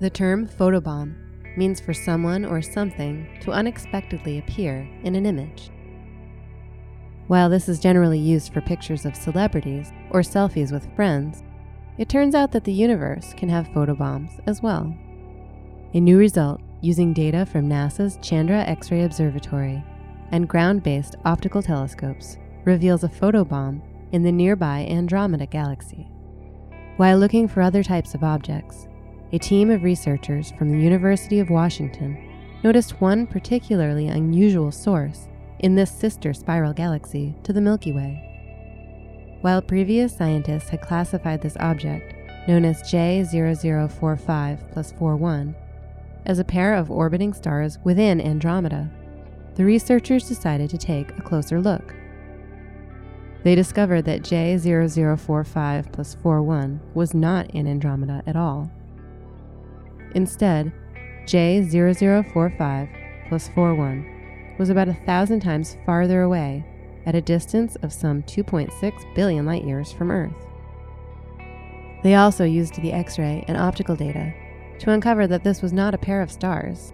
The term photobomb means for someone or something to unexpectedly appear in an image. While this is generally used for pictures of celebrities or selfies with friends, it turns out that the universe can have photobombs as well. A new result using data from NASA's Chandra X ray Observatory and ground based optical telescopes reveals a photobomb in the nearby Andromeda galaxy. While looking for other types of objects, a team of researchers from the University of Washington noticed one particularly unusual source in this sister spiral galaxy to the Milky Way. While previous scientists had classified this object, known as J0045 plus 41, as a pair of orbiting stars within Andromeda, the researchers decided to take a closer look. They discovered that J0045 plus 41 was not in Andromeda at all. Instead, J0045 plus 41 was about a thousand times farther away at a distance of some 2.6 billion light years from Earth. They also used the X ray and optical data to uncover that this was not a pair of stars,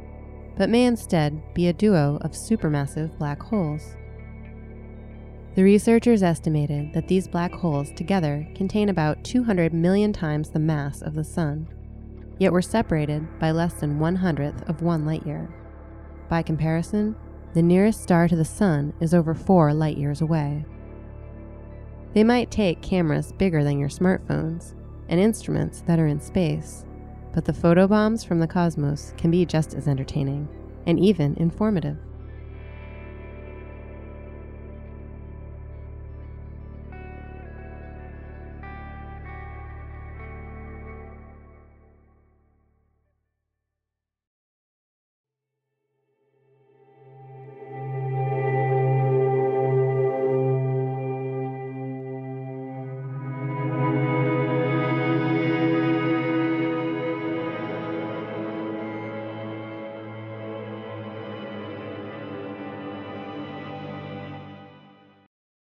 but may instead be a duo of supermassive black holes. The researchers estimated that these black holes together contain about 200 million times the mass of the Sun, yet were separated by less than one hundredth of one light year. By comparison, the nearest star to the Sun is over 4 light years away. They might take cameras bigger than your smartphones and instruments that are in space, but the photobombs from the cosmos can be just as entertaining and even informative.